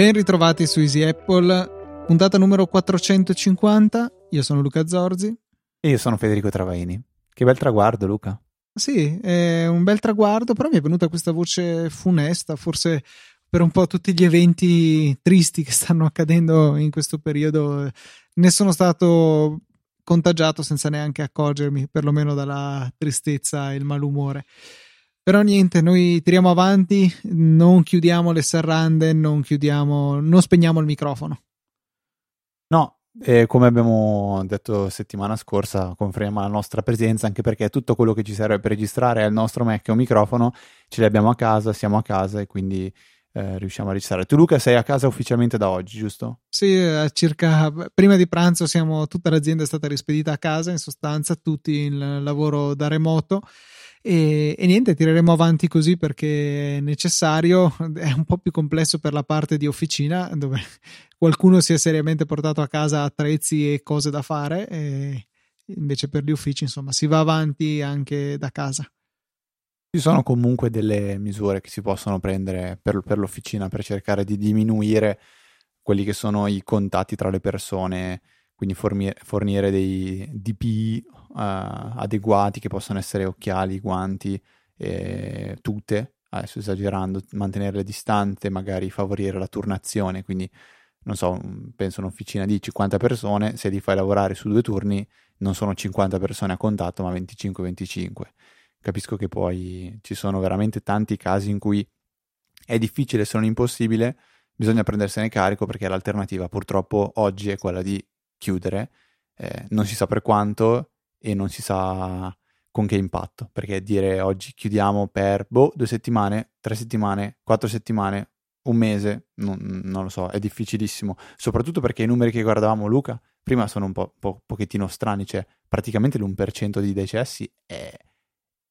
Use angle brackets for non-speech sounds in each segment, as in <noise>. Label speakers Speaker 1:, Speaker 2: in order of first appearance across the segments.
Speaker 1: Ben ritrovati su Easy Apple, puntata numero 450. Io sono Luca Zorzi.
Speaker 2: E io sono Federico Travaini. Che bel traguardo, Luca.
Speaker 1: Sì, è un bel traguardo, però mi è venuta questa voce funesta, forse per un po' tutti gli eventi tristi che stanno accadendo in questo periodo. Ne sono stato contagiato senza neanche accorgermi, perlomeno dalla tristezza e il malumore. Però niente, noi tiriamo avanti, non chiudiamo le serrande, non chiudiamo, non spegniamo il microfono.
Speaker 2: No, e come abbiamo detto settimana scorsa, confermiamo la nostra presenza anche perché tutto quello che ci serve per registrare è il nostro Mac e un microfono, ce li abbiamo a casa, siamo a casa e quindi eh, riusciamo a registrare. Tu Luca sei a casa ufficialmente da oggi, giusto?
Speaker 1: Sì, circa prima di pranzo siamo, tutta l'azienda è stata rispedita a casa, in sostanza tutti il lavoro da remoto e, e, niente, tireremo avanti così perché è necessario, è un po' più complesso per la parte di officina dove qualcuno si è seriamente portato a casa attrezzi e cose da fare e invece per gli uffici insomma si va avanti anche da casa.
Speaker 2: Ci sono comunque delle misure che si possono prendere per, per l'officina per cercare di diminuire quelli che sono i contatti tra le persone quindi fornire, fornire dei DPI uh, eh, adeguati che possono essere occhiali, guanti, eh, tute, adesso esagerando, mantenere le distanze, magari favorire la turnazione, quindi non so, penso un'officina di 50 persone, se li fai lavorare su due turni non sono 50 persone a contatto, ma 25-25. Capisco che poi ci sono veramente tanti casi in cui è difficile se non impossibile, bisogna prendersene carico perché l'alternativa purtroppo oggi è quella di chiudere, eh, non si sa per quanto e non si sa con che impatto, perché dire oggi chiudiamo per boh, due settimane, tre settimane, quattro settimane, un mese, non, non, lo so, è difficilissimo, soprattutto perché i numeri che guardavamo Luca prima sono un po', po pochettino strani, cioè praticamente l'1% di decessi è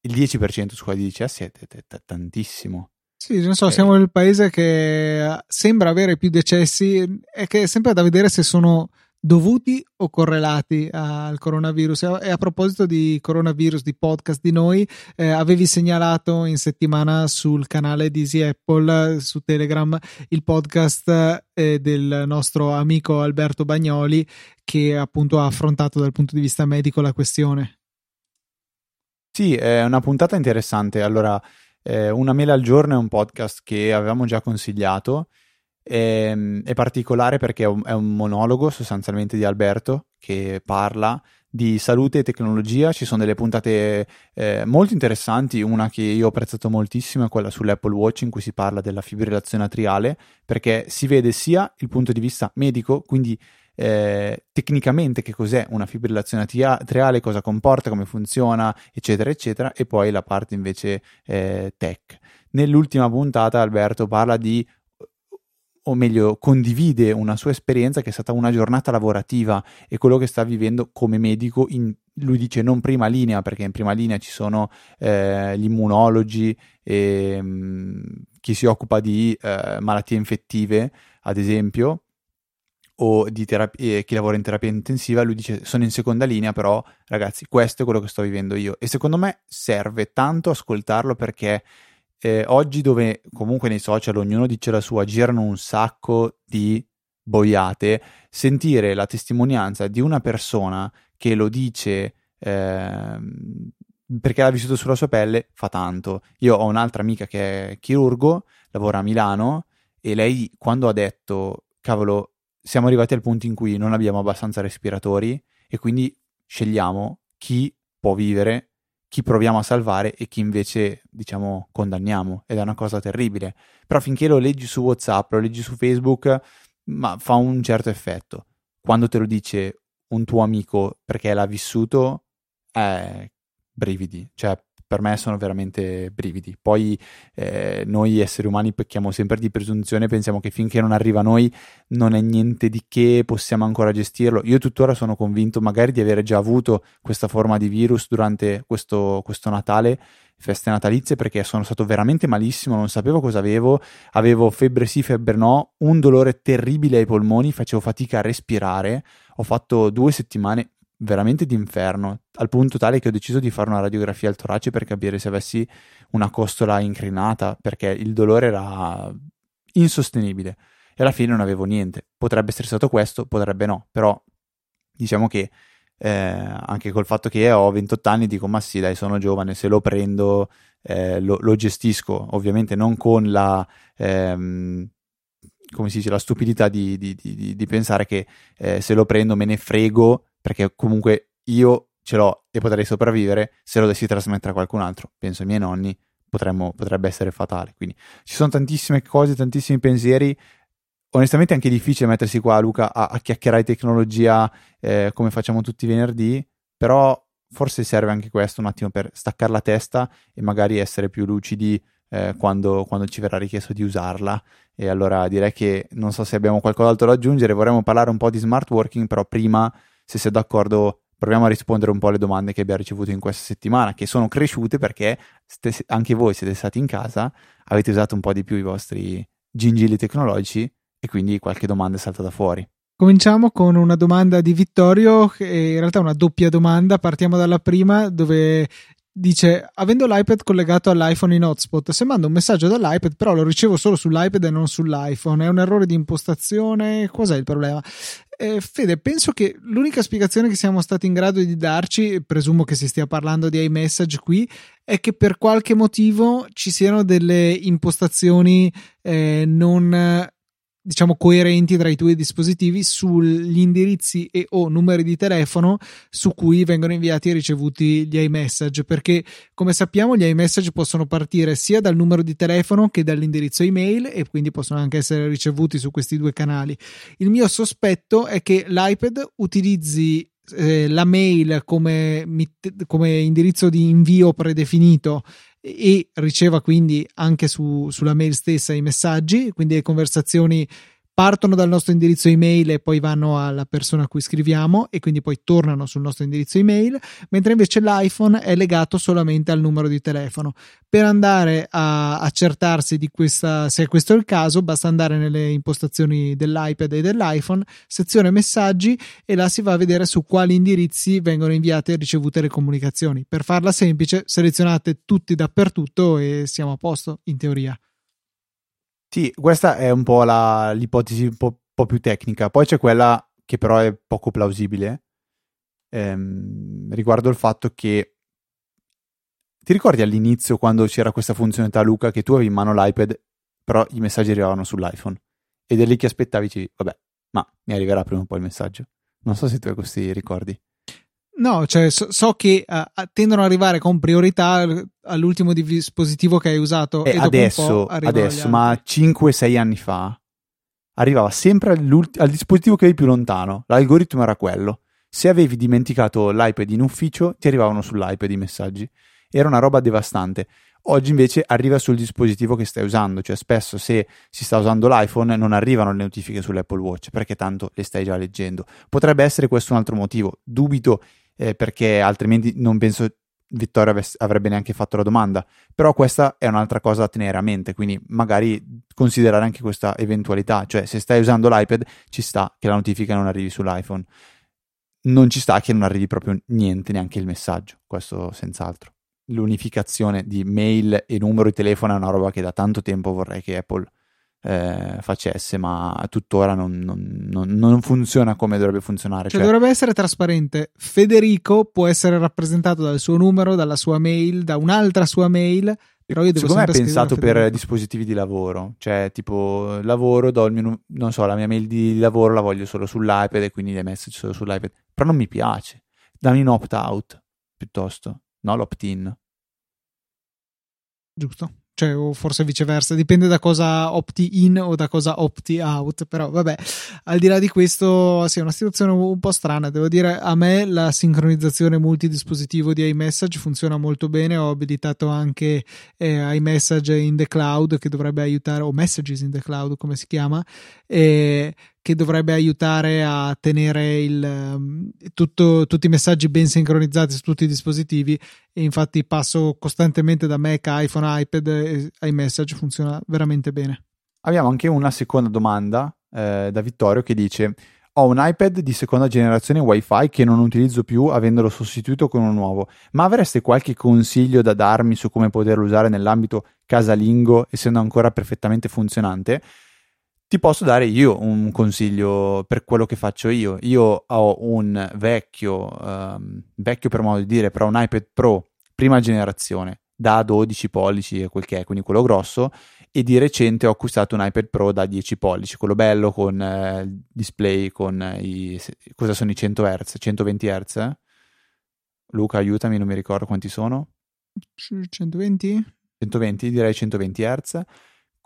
Speaker 2: il 10% su quelli di decessi è, è, è, è tantissimo.
Speaker 1: Sì, non so, eh. siamo il paese che sembra avere più decessi e che è sempre da vedere se sono dovuti o correlati al coronavirus. E a proposito di coronavirus, di podcast di noi, eh, avevi segnalato in settimana sul canale di Easy Apple su Telegram il podcast eh, del nostro amico Alberto Bagnoli che appunto ha affrontato dal punto di vista medico la questione.
Speaker 2: Sì, è una puntata interessante. Allora, eh, Una mela al giorno è un podcast che avevamo già consigliato è, ehm, è particolare perché è un, monologo sostanzialmente di Alberto che parla di salute e tecnologia. Ci sono delle puntate eh, molto interessanti. Una che io ho apprezzato moltissimo è quella sull'Apple Watch in cui si parla della fibrillazione atriale perché si vede sia il punto di vista medico, quindi eh, tecnicamente che cos'è una fibrillazione atriale, cosa comporta, come funziona, eccetera, eccetera, e poi la parte invece eh, tech. Nell'ultima puntata Alberto parla di o meglio condivide una sua esperienza che è stata una giornata lavorativa e quello che sta vivendo come medico in, lui dice non prima linea perché in prima linea ci sono eh, gli immunologi e mh, mm, chi si occupa di eh, malattie infettive ad esempio o di terapia, eh, chi lavora in terapia intensiva, lui dice sono in seconda linea, però ragazzi, questo è quello che sto vivendo io. E secondo me serve tanto ascoltarlo perché eh, oggi dove comunque nei social ognuno dice la sua, girano un sacco di boiate, sentire la testimonianza di una persona che lo dice eh, perché l'ha vissuto sulla sua pelle fa tanto. Io ho un'altra amica che è chirurgo, lavora a Milano e lei quando ha detto cavolo siamo arrivati al punto in cui non abbiamo abbastanza respiratori e quindi scegliamo chi può vivere chi proviamo a salvare e chi invece, diciamo, condanniamo. Ed è una cosa terribile. Però finché lo leggi su WhatsApp, lo leggi su Facebook, ma fa un certo effetto. Quando te lo dice un tuo amico perché l'ha vissuto, eh, brividi. Cioè, per me sono veramente brividi. Poi eh, noi esseri umani pecchiamo sempre di presunzione, pensiamo che finché non arriva a noi non è niente di che, possiamo ancora gestirlo. Io tuttora sono convinto magari di avere già avuto questa forma di virus durante questo, questo Natale, feste natalizie perché sono stato veramente malissimo, non sapevo cosa avevo, avevo febbre sì, febbre no, un dolore terribile ai polmoni, facevo fatica a respirare, ho fatto due settimane veramente d'inferno, al punto tale che ho deciso di fare una radiografia al torace per capire se avessi una costola incrinata, perché il dolore era insostenibile. E alla fine non avevo niente. Potrebbe essere stato questo, potrebbe no, però diciamo che eh, anche col fatto che ho 28 anni dico ma sì dai sono giovane, se lo prendo eh, lo, lo, gestisco, ovviamente non con la... Ehm, come si dice, la stupidità di, di, di, di pensare che eh, se lo prendo me ne frego perché comunque io ce l'ho e potrei sopravvivere, se lo dessi trasmettere a qualcun altro, penso ai miei nonni, potremmo, potrebbe essere fatale. Quindi ci sono tantissime cose, tantissimi pensieri. Onestamente è anche difficile mettersi qua, Luca, a, a chiacchierare tecnologia eh, come facciamo tutti i venerdì, però forse serve anche questo un attimo per staccare la testa e magari essere più lucidi eh, quando, quando, ci verrà richiesto di usarla. E allora direi che non so se abbiamo qualcos'altro da aggiungere, vorremmo parlare un po' di smart working, però prima se sei d'accordo proviamo a rispondere un po' alle domande che abbiamo ricevuto in questa settimana, che sono cresciute perché st- anche voi siete stati in casa, avete usato un po' di più i vostri gingilli tecnologici e quindi qualche domanda è saltata fuori.
Speaker 1: Cominciamo con una domanda di Vittorio, che in realtà è una doppia domanda. Partiamo dalla prima, dove dice avendo l'iPad collegato all'iPhone in hotspot se mando un messaggio dall'iPad però lo ricevo solo sull'iPad e non sull'iPhone. È un errore di impostazione? Cos'è il problema? Eh, Fede penso che l'unica spiegazione che siamo stati in grado di darci presumo che si stia parlando di iMessage qui è che per qualche motivo ci siano delle impostazioni eh, non diciamo coerenti tra i tuoi dispositivi sugli indirizzi e o numeri di telefono su cui vengono inviati e ricevuti gli iMessage perché come sappiamo gli iMessage possono partire sia dal numero di telefono che dall'indirizzo email e quindi possono anche essere ricevuti su questi due canali. Il mio sospetto è che l'iPad utilizzi eh, la mail come, come indirizzo di invio predefinito e riceva quindi anche su, sulla mail stessa i messaggi, quindi le conversazioni partono dal nostro indirizzo email e poi vanno alla persona a cui scriviamo e quindi poi tornano sul nostro indirizzo email, mentre invece l'iPhone è legato solamente al numero di telefono. Per andare a accertarsi di questa, se questo è il caso, basta andare nelle impostazioni dell'iPad e dell'iPhone, sezione messaggi e là si va a vedere su quali indirizzi vengono inviate e ricevute le comunicazioni. Per farla semplice, selezionate tutti dappertutto e siamo a posto in teoria.
Speaker 2: Sì, questa è un po' la, l'ipotesi un po', po', più tecnica. Poi c'è quella che però è poco plausibile ehm, riguardo il fatto che ti ricordi all'inizio quando c'era questa funzionalità Luca che tu avevi in mano l'iPad però i messaggi arrivavano sull'iPhone? Ed è lì che aspettavi dici, vabbè ma mi arriverà prima o poi il messaggio. Non so se tu hai questi ricordi
Speaker 1: No, cioè so, so che uh, tendono ad arrivare con priorità all'ultimo dispositivo che hai usato.
Speaker 2: Eh, adesso, adesso ma 5-6 anni fa arrivava sempre al dispositivo che avevi più lontano. L'algoritmo era quello. Se avevi dimenticato l'iPad in ufficio, ti arrivavano sull'iPad i messaggi. Era una roba devastante. Oggi invece arriva sul dispositivo che stai usando, cioè spesso se si sta usando l'iPhone non arrivano le notifiche sull'Apple Watch perché tanto le stai già leggendo. Potrebbe essere questo un altro motivo. Dubito eh, perché altrimenti non penso Vittorio avesse, avrebbe neanche fatto la domanda. Però questa è un'altra cosa da tenere a mente, quindi magari considerare anche questa eventualità, cioè se stai usando l'iPad ci sta che la notifica non arrivi sull'iPhone. Non ci sta che non arrivi proprio niente, neanche il messaggio, questo senz'altro. L'unificazione di mail e numero di telefono è una roba che da tanto tempo vorrei che Apple eh, facesse, ma tuttora non, non, non, funziona come dovrebbe funzionare.
Speaker 1: Cioè, cioè, dovrebbe essere trasparente. Federico può essere rappresentato dal suo numero, dalla sua mail, da un'altra sua mail. Però io devo
Speaker 2: Secondo me è pensato per dispositivi di lavoro, cioè tipo lavoro, do il mio, non so, la mia mail di lavoro la voglio solo sull'iPad e quindi le message solo sull'iPad, però non mi piace. Dammi un opt-out piuttosto, no l'opt-in.
Speaker 1: Giusto cioè, o forse viceversa, dipende da cosa opti in o da cosa opti out. Però, vabbè, al di là di questo, sì, è una situazione un po' strana. Devo dire, a me la sincronizzazione multidispositivo di iMessage funziona molto bene. Ho abilitato anche eh, iMessage in the cloud che dovrebbe aiutare, o Messages in the cloud, come si chiama. E che dovrebbe aiutare a tenere il, um, tutto, tutti i messaggi ben sincronizzati su tutti i dispositivi e infatti passo costantemente da Mac, iPhone, iPad e iMessage funziona veramente bene.
Speaker 2: Abbiamo anche una seconda domanda eh, da Vittorio che dice ho un iPad di seconda generazione Wi-Fi che non utilizzo più avendolo sostituito con uno nuovo, ma avreste qualche consiglio da darmi su come poterlo usare nell'ambito casalingo essendo ancora perfettamente funzionante? Ti posso dare io un consiglio per quello che faccio io. Io ho un vecchio, um, vecchio per modo di dire, però un iPad Pro prima generazione da 12 pollici e quel che è, quindi quello grosso, e di recente ho acquistato un iPad Pro da 10 pollici, quello bello con eh, display con i cosa sono i 100 Hz, 120 Hz. Eh? Luca, aiutami, non mi ricordo quanti sono.
Speaker 1: 120?
Speaker 2: 120, direi 120 Hz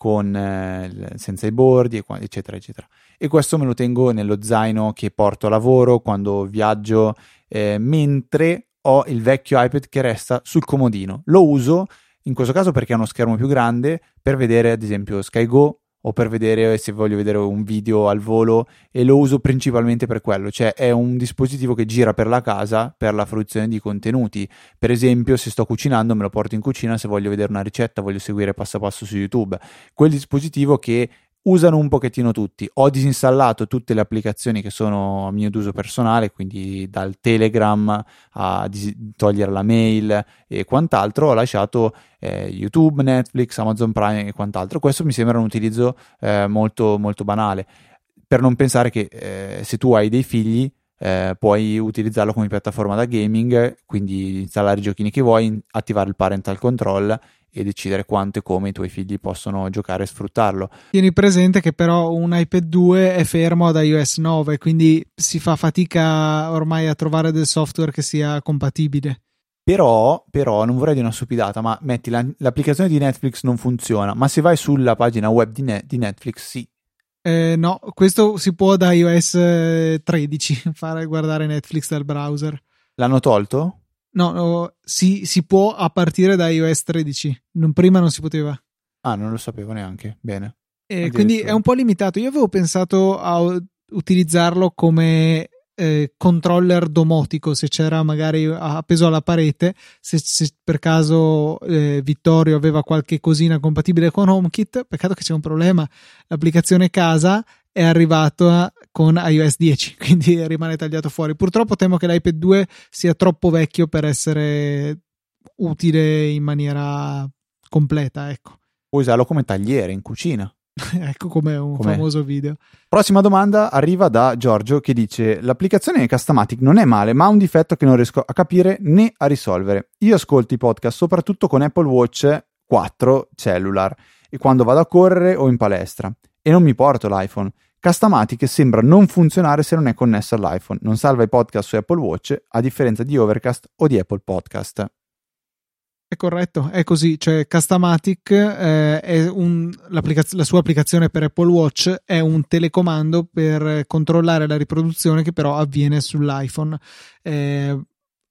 Speaker 2: con eh, senza i bordi eccetera eccetera. E questo me lo tengo nello zaino che porto a lavoro quando viaggio eh, mentre ho il vecchio iPad che resta sul comodino. Lo uso in questo caso perché ha uno schermo più grande per vedere ad esempio SkyGo o per vedere se voglio vedere un video al volo e lo uso principalmente per quello, cioè è un dispositivo che gira per la casa per la fruizione di contenuti. Per esempio, se sto cucinando me lo porto in cucina se voglio vedere una ricetta, voglio seguire passo passo su YouTube. Quel dispositivo che usano un pochettino tutti. Ho disinstallato tutte le applicazioni che sono a mio uso personale, quindi dal Telegram a dis- togliere la mail e quant'altro. Ho lasciato eh, YouTube, Netflix, Amazon Prime e quant'altro. Questo mi sembra un utilizzo eh, molto, molto banale. Per non pensare che eh, se tu hai dei figli eh, puoi utilizzarlo come piattaforma da gaming, quindi installare i giochini che vuoi, attivare il parental control e decidere quanto e come i tuoi figli possono giocare e sfruttarlo.
Speaker 1: Tieni presente che però un iPad 2 è fermo ad iOS 9, quindi si fa fatica ormai a trovare del software che sia compatibile.
Speaker 2: Però, però non vorrei dire una stupidata, ma metti la, l'applicazione di Netflix non funziona, ma se vai sulla pagina web di, ne, di Netflix sì.
Speaker 1: Eh, no, questo si può da iOS 13 <laughs> fare guardare Netflix dal browser.
Speaker 2: L'hanno tolto?
Speaker 1: No, no si, si, può a partire da iOS 13. Non, prima non si poteva.
Speaker 2: Ah, non lo sapevo neanche. Bene.
Speaker 1: E quindi è un po' limitato. Io avevo pensato a utilizzarlo come eh, controller domotico se c'era magari appeso alla parete. Se, se per caso eh, Vittorio aveva qualche cosina compatibile con HomeKit, peccato che c'è un problema. L'applicazione casa è arrivato con iOS 10, <laughs> quindi rimane tagliato fuori. Purtroppo temo che l'iPad 2 sia troppo vecchio per essere utile in maniera completa, ecco.
Speaker 2: Puoi usarlo come tagliere in cucina. <laughs>
Speaker 1: ecco come un Com'è? famoso video.
Speaker 2: Prossima domanda arriva da Giorgio che dice: L'applicazione Castamatic non è male, ma ha un difetto che non riesco a capire né a risolvere. Io ascolto i podcast soprattutto con Apple Watch 4 cellular e quando vado a correre o in palestra e non mi porto l'iPhone. Castamatic sembra non funzionare se non è connesso all'iPhone, non salva i podcast su Apple Watch a differenza di Overcast o di Apple Podcast.
Speaker 1: È corretto, è così, cioè Castamatic eh, è un, la sua applicazione per Apple Watch è un telecomando per controllare la riproduzione che però avviene sull'iPhone. Eh,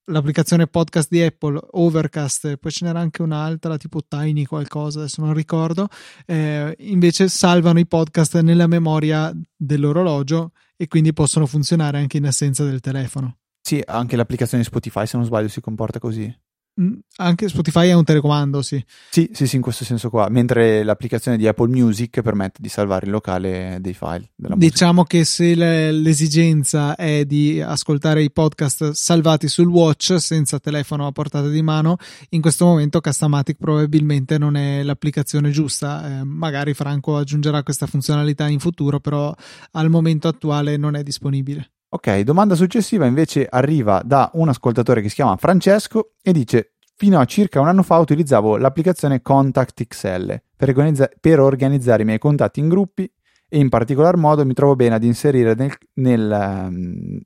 Speaker 1: l'applicazione podcast di Apple, Overcast, poi ce n'era anche un'altra tipo Tiny qualcosa, adesso non ricordo, eh, invece salvano i podcast nella memoria dell'orologio e quindi possono funzionare anche in assenza del telefono.
Speaker 2: Sì, anche l'applicazione Spotify se non sbaglio si comporta così.
Speaker 1: Mm, anche Spotify è un telecomando, sì.
Speaker 2: Sì, sì, sì, in questo senso qua. Mentre l'applicazione di Apple Music permette di salvare in locale dei file.
Speaker 1: diciamo che se l'esigenza è di ascoltare i podcast salvati sul watch senza telefono a portata di mano, in questo momento Castamatic probabilmente non è l'applicazione giusta. Eh, magari Franco aggiungerà questa funzionalità in futuro, però al momento attuale non è disponibile.
Speaker 2: Ok, domanda successiva invece arriva da un ascoltatore che si chiama Francesco e dice Fino a circa un anno fa utilizzavo l'applicazione Contact XL per, organizza- per organizzare i miei contatti in gruppi e in particolar modo mi trovo bene ad inserire nel, nel, um,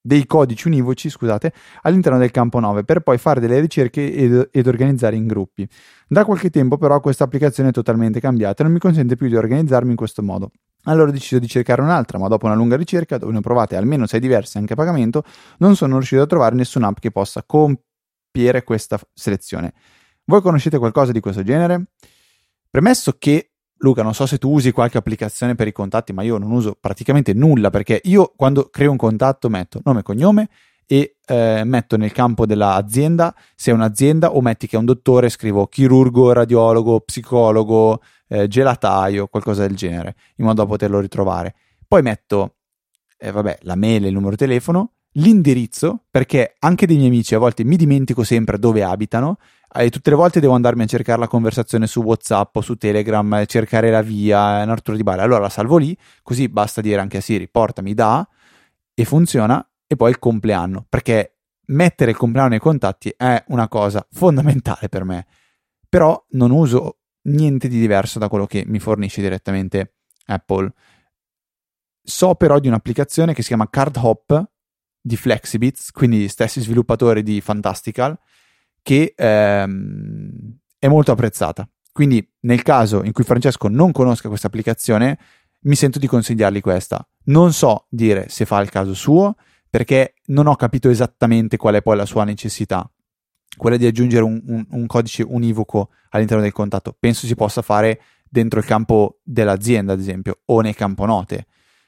Speaker 2: dei codici univoci scusate, all'interno del campo 9 per poi fare delle ricerche ed, ed, organizzare in gruppi. Da qualche tempo però questa applicazione è totalmente cambiata e non mi consente più di organizzarmi in questo modo. Allora ho deciso di cercare un'altra, ma dopo una lunga ricerca, dove ne ho provate almeno 6 diverse anche a pagamento, non sono riuscito a trovare nessuna app che possa compiere questa selezione. Voi conoscete qualcosa di questo genere? Premesso che Luca, non so se tu usi qualche applicazione per i contatti, ma io non uso praticamente nulla perché io quando creo un contatto metto nome e cognome e eh, metto nel campo dell'azienda se è un'azienda o metti che è un dottore, scrivo chirurgo, radiologo, psicologo, eh, gelataio, qualcosa del genere, in modo da poterlo ritrovare. Poi metto, eh, vabbè, la mail il numero di telefono, l'indirizzo, perché anche dei miei amici a volte mi dimentico sempre dove abitano e tutte le volte devo andarmi a cercare la conversazione su WhatsApp o su Telegram, cercare la via, un Arturo di Bari. Allora la salvo lì, così basta dire anche a Siri, portami da e funziona. E poi il compleanno, perché mettere il compleanno nei contatti è una cosa fondamentale per me. Però non uso niente di diverso da quello che mi fornisce direttamente Apple. So però di un'applicazione che si chiama Card Hop di Flexibits, quindi stessi sviluppatori di Fantastical, che ehm, è molto apprezzata. Quindi nel caso in cui Francesco non conosca questa applicazione, mi sento di consigliargli questa. Non so dire se fa il caso suo, perché non ho capito esattamente qual è poi la sua necessità. Quella di aggiungere un, un, un codice univoco all'interno del contatto. Penso si possa fare dentro il campo dell'azienda, ad esempio, o nel campo note,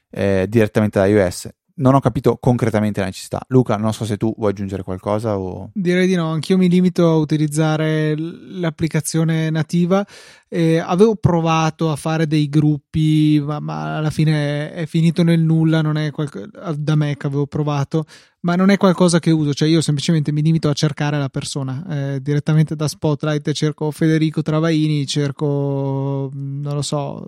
Speaker 2: eh, direttamente da iOS non ho capito concretamente la necessità. Luca, non so se tu vuoi aggiungere qualcosa o...
Speaker 1: Direi di no, anch'io mi limito a utilizzare l'applicazione nativa. Eh, avevo provato a fare dei gruppi, ma, ma, alla fine è finito nel nulla, non è qualcosa da me che avevo provato ma non è qualcosa che uso, cioè io semplicemente mi limito a cercare la persona eh, direttamente da Spotlight, cerco Federico Travaini, cerco non lo so,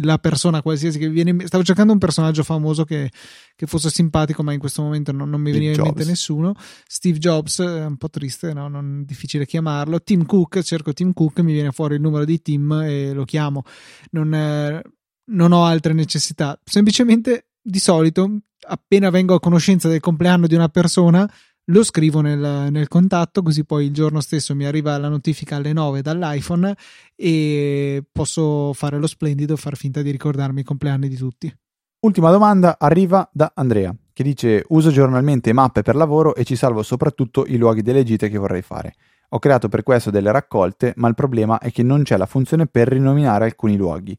Speaker 1: la persona qualsiasi che viene. Stavo cercando un personaggio famoso che, che fosse simpatico, ma in questo momento non, non mi veniva in mente nessuno. Steve Jobs, è un po' triste, no? non difficile chiamarlo. Tim Cook, cerco Tim Cook, mi viene fuori il numero di Tim e lo chiamo. Non, eh, non ho altre necessità, semplicemente di solito appena vengo a conoscenza del compleanno di una persona lo scrivo nel, nel, contatto così poi il giorno stesso mi arriva la notifica alle 9 dall'iPhone e posso fare lo splendido far finta di ricordarmi i compleanni di tutti.
Speaker 2: Ultima domanda arriva da Andrea che dice uso giornalmente mappe per lavoro e ci salvo soprattutto i luoghi delle gite che vorrei fare. Ho creato per questo delle raccolte ma il problema è che non c'è la funzione per rinominare alcuni luoghi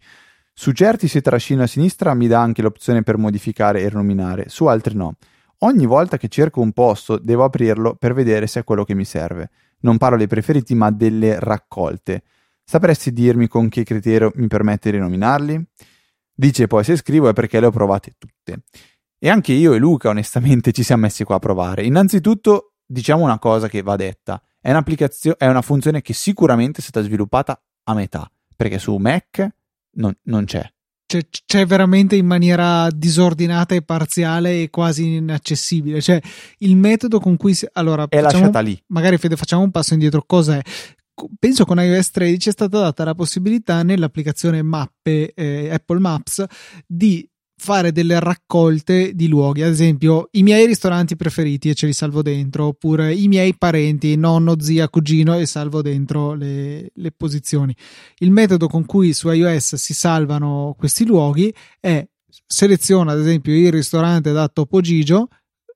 Speaker 2: su certi se trascino a sinistra mi dà anche l'opzione per modificare e rinominare, su altri no. Ogni volta che cerco un posto devo aprirlo per vedere se è quello che mi serve. Non parlo dei preferiti ma delle raccolte. Sapresti dirmi con che criterio mi permette di rinominarli? Dice poi se scrivo è perché le ho provate tutte. E anche io e Luca onestamente ci siamo messi qua a provare. Innanzitutto diciamo una cosa che va detta. È, è una funzione che sicuramente è stata sviluppata a metà, perché su Mac non, non c'è.
Speaker 1: C'è, c'è, veramente in maniera disordinata e parziale e quasi inaccessibile. Cioè, il metodo con cui si, allora
Speaker 2: è facciamo, lasciata lì.
Speaker 1: Magari Fede, facciamo un passo indietro. Cos'è? Penso con iOS 13 è stata data la possibilità nell'applicazione mappe eh, Apple Maps di fare delle raccolte di luoghi, ad esempio i miei ristoranti preferiti e ce li salvo dentro, oppure i miei parenti, nonno, zia, cugino e salvo dentro le, le posizioni. Il metodo con cui su iOS si salvano questi luoghi è seleziono ad esempio il ristorante da Topo Gigio,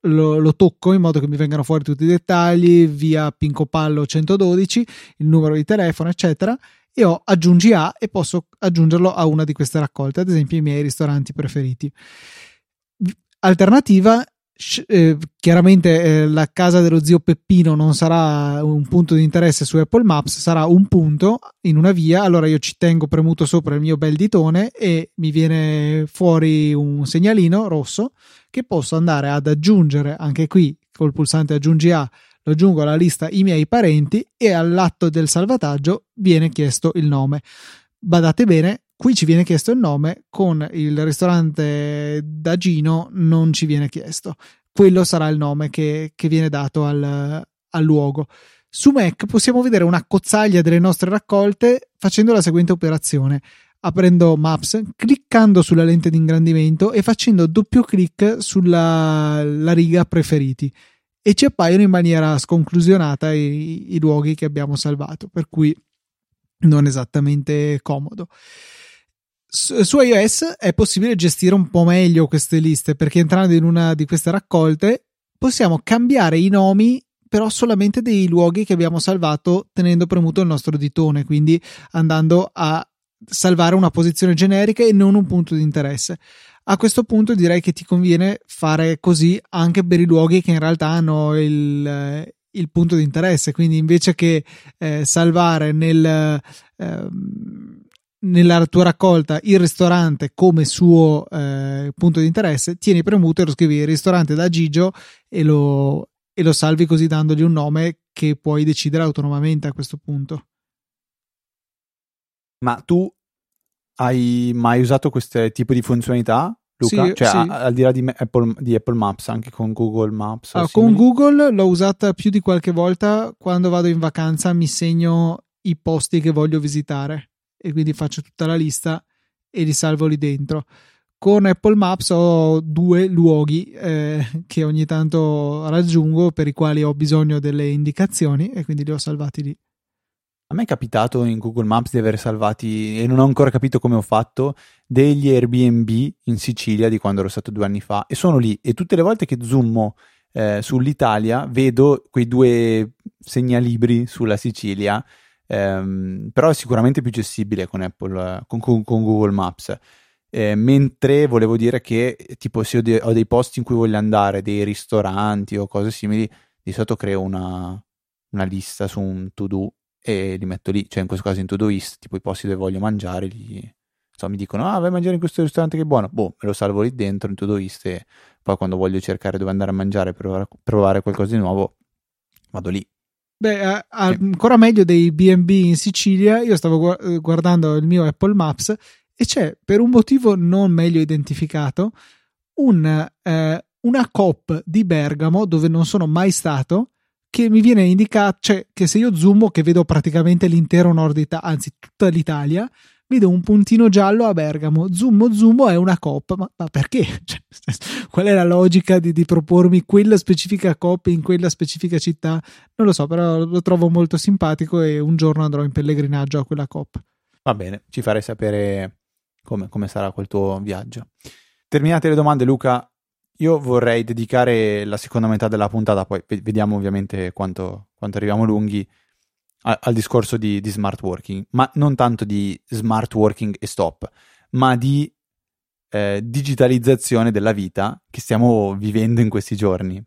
Speaker 1: lo, lo, tocco in modo che mi vengano fuori tutti i dettagli, via Pinco Pallo 112, il numero di telefono, eccetera, e ho aggiungi A e posso aggiungerlo a una di queste raccolte, ad esempio i miei ristoranti preferiti. Alternativa, eh, chiaramente eh, la casa dello zio Peppino non sarà un punto di interesse su Apple Maps, sarà un punto in una via, allora io ci tengo premuto sopra il mio bel ditone e mi viene fuori un segnalino rosso che posso andare ad aggiungere anche qui col pulsante aggiungi A lo aggiungo alla lista i miei parenti e all'atto del salvataggio viene chiesto il nome. Badate bene, qui ci viene chiesto il nome, con il ristorante da Gino non ci viene chiesto. Quello sarà il nome che, che viene dato al, al luogo. Su Mac possiamo vedere una cozzaglia delle nostre raccolte facendo la seguente operazione aprendo Maps, cliccando sulla lente di ingrandimento e facendo doppio clic sulla riga preferiti e ci appaiono in maniera sconclusionata i, i luoghi che abbiamo salvato, per cui non esattamente comodo. Su, iOS è possibile gestire un po' meglio queste liste perché entrando in una di queste raccolte possiamo cambiare i nomi però solamente dei luoghi che abbiamo salvato tenendo premuto il nostro ditone, quindi andando a salvare una posizione generica e non un punto di interesse. A questo punto direi che ti conviene fare così anche per i luoghi che in realtà hanno il, il punto di interesse, quindi invece che eh, salvare nel, eh, nella tua raccolta il ristorante come suo eh, punto di interesse, tieni premuto e lo scrivi ristorante da Gigio e lo, e lo salvi così dandogli un nome che puoi decidere autonomamente a questo punto.
Speaker 2: Ma tu hai mai usato questo tipo di funzionalità? Luca?
Speaker 1: Sì,
Speaker 2: cioè,
Speaker 1: sì.
Speaker 2: a- al di là di, Apple, di Apple Maps, anche con Google Maps.
Speaker 1: Allora, con? Google l'ho usata più di qualche volta quando vado in vacanza, mi segno i posti che voglio visitare e quindi faccio tutta la lista e li salvo lì dentro. Con Apple Maps ho due luoghi eh, <laughs> che ogni tanto raggiungo per i quali ho bisogno delle indicazioni e quindi li ho salvati lì.
Speaker 2: A me è capitato in Google Maps di aver salvati, e non ho ancora capito come ho fatto, degli Airbnb in Sicilia di quando ero stato due anni fa e sono lì e tutte le volte che zoommo eh, sull'Italia vedo quei due segnalibri sulla Sicilia, ehm, però è sicuramente più gestibile con Apple, con, con- con Google Maps. Eh, mentre volevo dire che tipo se ho, de- ho dei posti in cui voglio andare, dei ristoranti o cose simili, di solito creo una, una lista su un to-do e li metto lì, cioè in questo caso in Todoist, tipo i posti dove voglio mangiare, li, so, mi dicono, ah, vai a mangiare in questo ristorante che è buono, boh, me lo salvo lì dentro in Todoist e poi quando voglio cercare dove andare a mangiare per provare, qualcosa di nuovo, vado lì.
Speaker 1: Beh, eh, ancora meglio dei BB in Sicilia. Io stavo eh, guardando il mio Apple Maps e c'è per un motivo non meglio identificato un, eh, una COP di Bergamo dove non sono mai stato. Che mi viene indicato, cioè che se io zoomo, che vedo praticamente l'intero nord Italia, anzi tutta l'Italia, vedo un puntino giallo a Bergamo. Zoomo, zoomo è una COP, ma, ma perché? <laughs> Cioè, qual è la logica di, di propormi quella specifica COP in quella specifica città? Non lo so, però lo trovo molto simpatico e un giorno andrò in pellegrinaggio a quella COP.
Speaker 2: Va bene, ci farei sapere come, come sarà quel tuo viaggio. Terminate le domande, Luca. Io vorrei dedicare la seconda metà della puntata, poi ve- vediamo ovviamente quanto, quanto arriviamo lunghi, a- al discorso di, di smart working, ma non tanto di smart working e stop, ma di eh, digitalizzazione della vita che stiamo vivendo in questi giorni.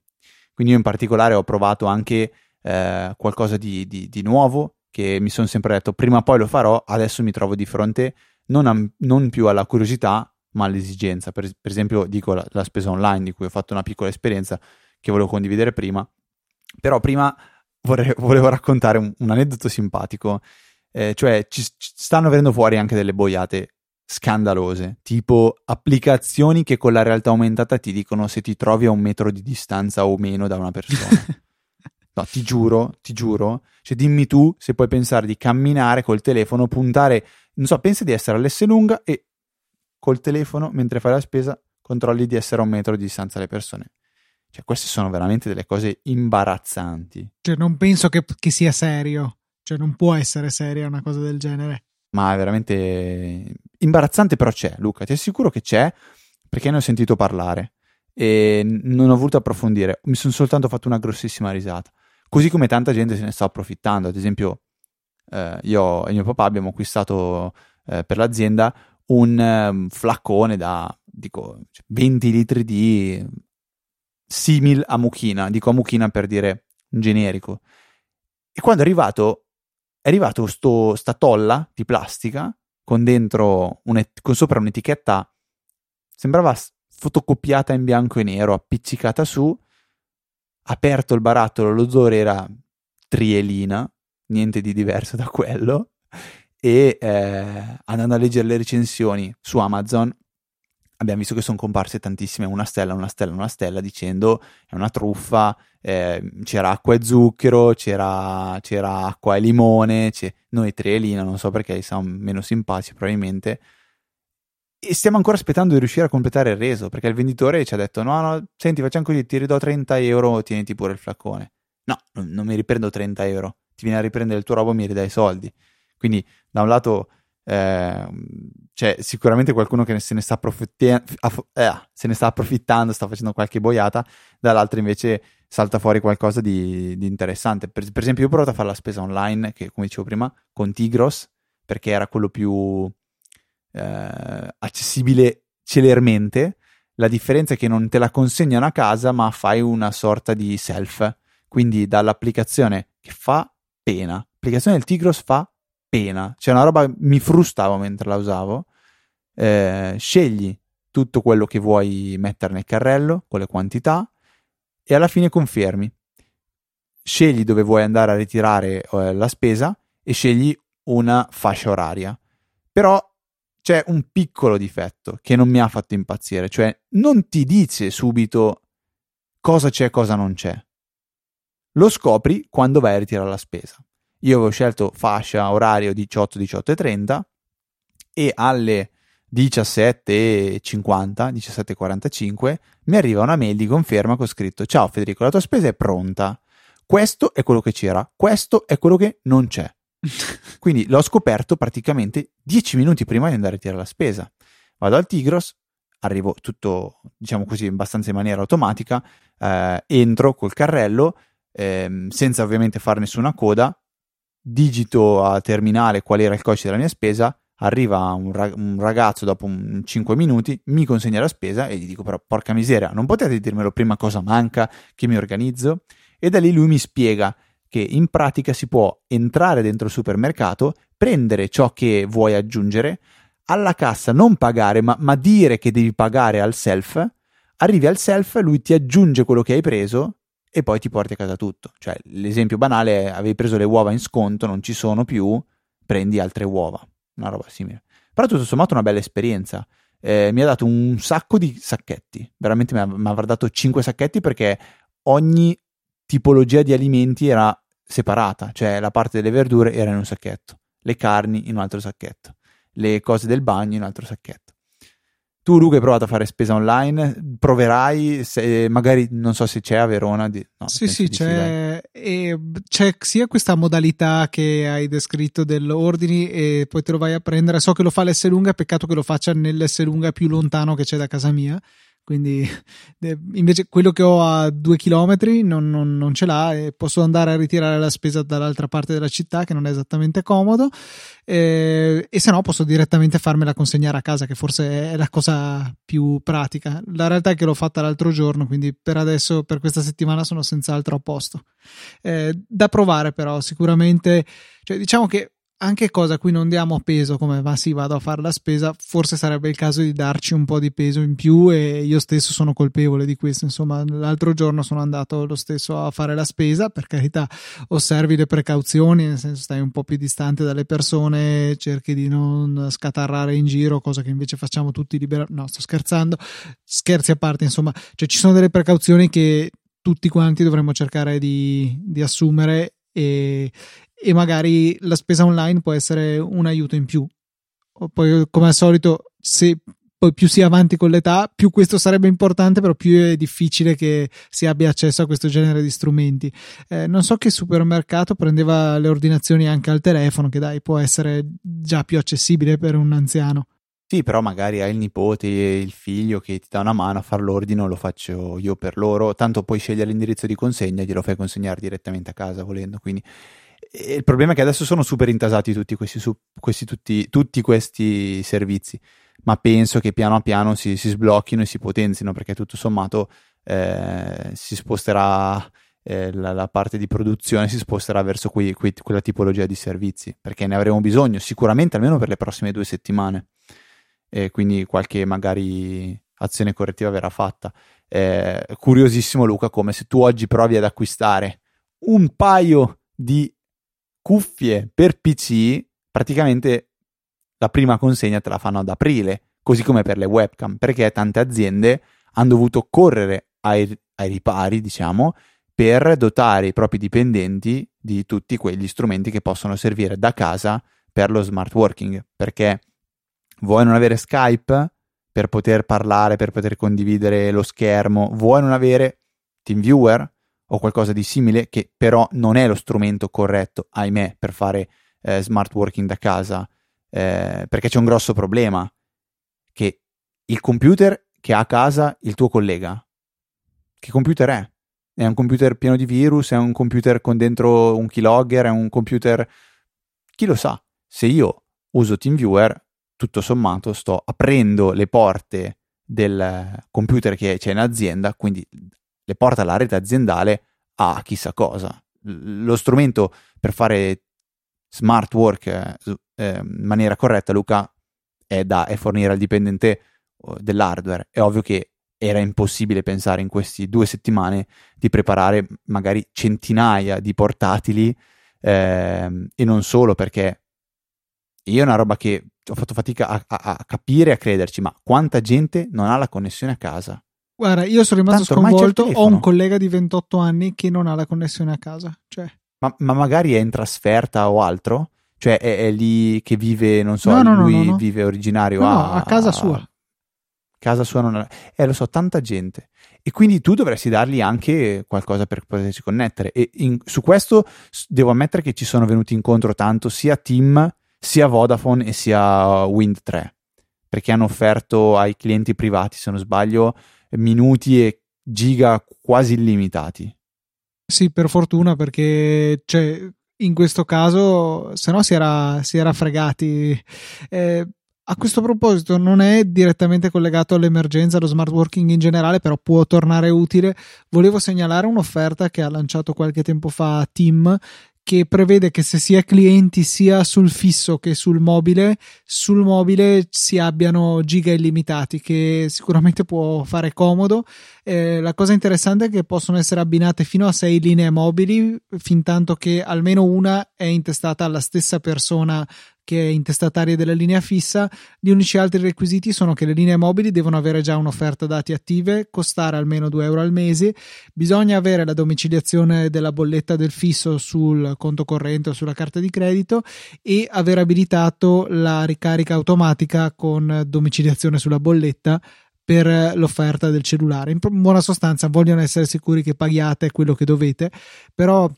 Speaker 2: Quindi io in particolare ho provato anche eh, qualcosa di, di- di nuovo che mi sono sempre detto prima o poi lo farò, adesso mi trovo di fronte non, a- non più alla curiosità ma all'esigenza. Per, per esempio dico la, la spesa online di cui ho fatto una piccola esperienza che volevo condividere prima, però prima vorrei- volevo raccontare un, un aneddoto simpatico, eh, cioè ci, ci stanno venendo fuori anche delle boiate scandalose, tipo applicazioni che con la realtà aumentata ti dicono se ti trovi a un metro di distanza o meno da una persona. <laughs> No, ti giuro, ti giuro. Cioè, dimmi tu se puoi pensare di camminare col telefono, puntare, non so, pensa di essere all'Esselunga e col telefono, mentre fai la spesa, controlli di essere a un metro di distanza dalle persone. Cioè, queste sono veramente delle cose imbarazzanti.
Speaker 1: Cioè, non penso che, che sia serio. Cioè, non può essere seria una cosa del genere.
Speaker 2: Ma è veramente imbarazzante, però c'è, Luca. Ti assicuro che c'è perché ne ho sentito parlare e non ho voluto approfondire. Mi sono soltanto fatto una grossissima risata. Così come tanta gente se ne sta approfittando. Ad esempio, eh, io e mio papà abbiamo acquistato eh, per l'azienda un um, flaccone da dico 20 litri di simil a mucchina. Dico a mucchina per dire generico. E quando è arrivato, è arrivato sto, sta tolla di plastica con dentro con sopra un'etichetta, sembrava fotocopiata in bianco e nero, appiccicata su, aperto il barattolo, l'odore era trielina, niente di diverso da quello, e eh, andando a leggere le recensioni su Amazon abbiamo visto che sono comparse tantissime una stella, una stella, una stella dicendo è una truffa, eh, c'era acqua e zucchero, c'era, c'era acqua e limone, noi trielina, non so perché siamo meno simpatici probabilmente, e stiamo ancora aspettando di riuscire a completare il reso perché il venditore ci ha detto no no senti facciamo così ti ridò 30 euro tieniti pure il flaccone. No non mi riprendo 30 euro ti viene a riprendere il tuo robo e mi ridai i soldi quindi da un lato eh, c'è sicuramente qualcuno che se ne, sta approfittando, eh, se ne sta approfittando sta facendo qualche boiata dall'altro invece salta fuori qualcosa di, di interessante per, per, esempio io ho provato a fare la spesa online che come dicevo prima con Tigros perché era quello più eh, accessibile celermente. La differenza è che non te la consegnano a casa, ma fai una sorta di self. Quindi dall'applicazione che fa pena. L'applicazione del Tigros fa pena. Cioè una roba mi frustavo mentre la usavo. Eh, scegli tutto quello che vuoi mettere nel carrello con le quantità e alla fine confermi. Scegli dove vuoi andare a ritirare eh, la spesa e scegli una fascia oraria. Però c'è un piccolo difetto che non mi ha fatto impazzire, cioè non ti dice subito cosa c'è e cosa non c'è. Lo scopri quando vai a ritirare la spesa. Io avevo scelto fascia orario 18, 18 e 30 e alle 17.50, 17.45 mi arriva una mail di conferma con scritto Ciao Federico, la tua spesa è pronta. Questo è quello che c'era, questo è quello che non c'è. <laughs> Quindi l'ho scoperto praticamente 10 minuti prima di andare a tirare la spesa. Vado al Tigros, arrivo tutto, diciamo così, abbastanza in maniera automatica, eh, entro col carrello, eh, senza ovviamente fare nessuna coda, digito a terminale qual era il codice della mia spesa, arriva un, rag- un ragazzo dopo un 5 minuti, mi consegna la spesa e gli dico però porca miseria, non potete dirmelo prima cosa manca, che mi organizzo? E da lì lui mi spiega che in pratica si può entrare dentro il supermercato, prendere ciò che vuoi aggiungere, alla cassa non pagare, ma, ma dire che devi pagare al self, arrivi al self, lui ti aggiunge quello che hai preso e poi ti porti a casa tutto. Cioè, l'esempio banale è avevi preso le uova in sconto, non ci sono più, prendi altre uova, una roba simile. Però tutto sommato una bella esperienza. Eh, mi ha dato un sacco di sacchetti, veramente mi, avrà dato 5 sacchetti perché ogni tipologia di alimenti era separata, cioè la parte delle verdure era in un sacchetto, le carni in un altro sacchetto, le cose del bagno in un altro sacchetto. Tu, Luca, hai provato a fare spesa online? Proverai? Se, magari non so se c'è a Verona. Di,
Speaker 1: no, sì, sì, c'è, sì, c'è sia questa modalità che hai descritto dell'ordini e poi te lo vai a prendere. So che lo fa l'S lunga, peccato che lo faccia nell'S lunga più lontano che c'è da casa mia quindi invece quello che ho a due chilometri non, non, non, ce l'ha e posso andare a ritirare la spesa dall'altra parte della città che non è esattamente comodo e, e se no posso direttamente farmela consegnare a casa che forse è la cosa più pratica. La realtà è che l'ho fatta l'altro giorno quindi per adesso per questa settimana sono senz'altro a posto. Eh, da provare però sicuramente cioè, diciamo che anche cosa a cui non diamo peso come ma sì vado a fare la spesa forse sarebbe il caso di darci un po' di peso in più e io stesso sono colpevole di questo. Insomma l'altro giorno sono andato lo stesso a fare la spesa per carità osservi le precauzioni nel senso stai un po' più distante dalle persone cerchi di non scatarrare in giro cosa che invece facciamo tutti liberamente no sto scherzando scherzi a parte insomma cioè ci sono delle precauzioni che tutti quanti dovremmo cercare di, di assumere e, e magari la spesa online può essere un aiuto in più. Poi, come al solito, se poi più si è avanti con l'età, più questo sarebbe importante, però più è difficile che si abbia accesso a questo genere di strumenti. Eh, non so che supermercato prendeva le ordinazioni anche al telefono, che dai, può essere già più accessibile per un anziano.
Speaker 2: Sì, però magari hai il nipote, il figlio che ti dà una mano a fare l'ordine, lo faccio io per loro, tanto puoi scegliere l'indirizzo di consegna e glielo fai consegnare direttamente a casa volendo, quindi e il problema è che adesso sono super intasati tutti questi, su, questi, tutti, tutti questi servizi, ma penso che piano piano si, si sblocchino e si potenzino perché tutto sommato eh, si sposterà eh, la, la, parte di produzione si sposterà verso quei, quei, quella tipologia di servizi perché ne avremo bisogno sicuramente almeno per le prossime due settimane e quindi qualche magari azione correttiva verrà fatta. Eh, curiosissimo Luca come se tu oggi provi ad acquistare un paio di cuffie per PC, praticamente la prima consegna te la fanno ad aprile, così come per le webcam, perché tante aziende hanno dovuto correre ai, ai ripari, diciamo, per dotare i propri dipendenti di tutti quegli strumenti che possono servire da casa per lo smart working, perché vuoi non avere Skype? Per poter parlare, per poter condividere lo schermo, vuoi non avere TeamViewer? O qualcosa di simile che però non è lo strumento corretto, ahimè, per fare eh, smart working da casa, eh, perché c'è un grosso problema, che il computer che ha a casa il tuo collega, che computer è? È un computer pieno di virus, è un computer con dentro un keylogger, è un computer... Chi lo sa? Se io uso TeamViewer, tutto sommato sto aprendo le porte del computer che c'è in azienda, quindi le porte alla rete aziendale a chissà cosa. Lo strumento per fare smart work eh, eh, in maniera corretta, Luca, è, da, è fornire al dipendente dell'hardware. È ovvio che era impossibile pensare in queste due settimane di preparare magari centinaia di portatili eh, e non solo perché io è una roba che ho fatto fatica a, a, a capire a crederci, ma quanta gente non ha la connessione a casa?
Speaker 1: Guarda, io sono rimasto Tanto sconvolto. Ho un collega di 28 anni che non ha la connessione a casa. Cioè.
Speaker 2: Ma, ma magari è in trasferta o altro? Cioè è, è lì che vive, non so, no, no, lui no, vive originario
Speaker 1: a, a casa sua.
Speaker 2: Casa sua non è... Eh, lo so, tanta gente. E quindi tu dovresti dargli anche qualcosa per potersi connettere. E in, su questo devo ammettere che ci sono venuti incontro tanto sia Tim, sia Vodafone e sia Wind 3. Perché hanno offerto ai clienti privati, se non sbaglio, minuti e giga quasi illimitati.
Speaker 1: Sì, per fortuna, perché cioè, in questo caso, se no si era, si era fregati. Eh, a questo proposito, non è direttamente collegato all'emergenza, allo smart working in generale, però può tornare utile. Volevo segnalare un'offerta che ha lanciato qualche tempo fa Team che prevede che se si è clienti sia sul fisso che sul mobile, sul mobile si abbiano giga illimitati, che sicuramente può fare comodo. Eh, la cosa interessante è che possono essere abbinate fino a sei linee mobili, fin tanto che almeno una è intestata alla stessa persona che è intestataria della linea fissa, gli unici altri requisiti sono che le linee mobili devono avere già un'offerta dati attive, costare almeno 2 euro al mese, bisogna avere la domiciliazione della bolletta del fisso sul conto corrente o sulla carta di credito e aver abilitato la ricarica automatica con domiciliazione sulla bolletta per l'offerta del cellulare. In buona sostanza vogliono essere sicuri che paghiate quello che dovete, però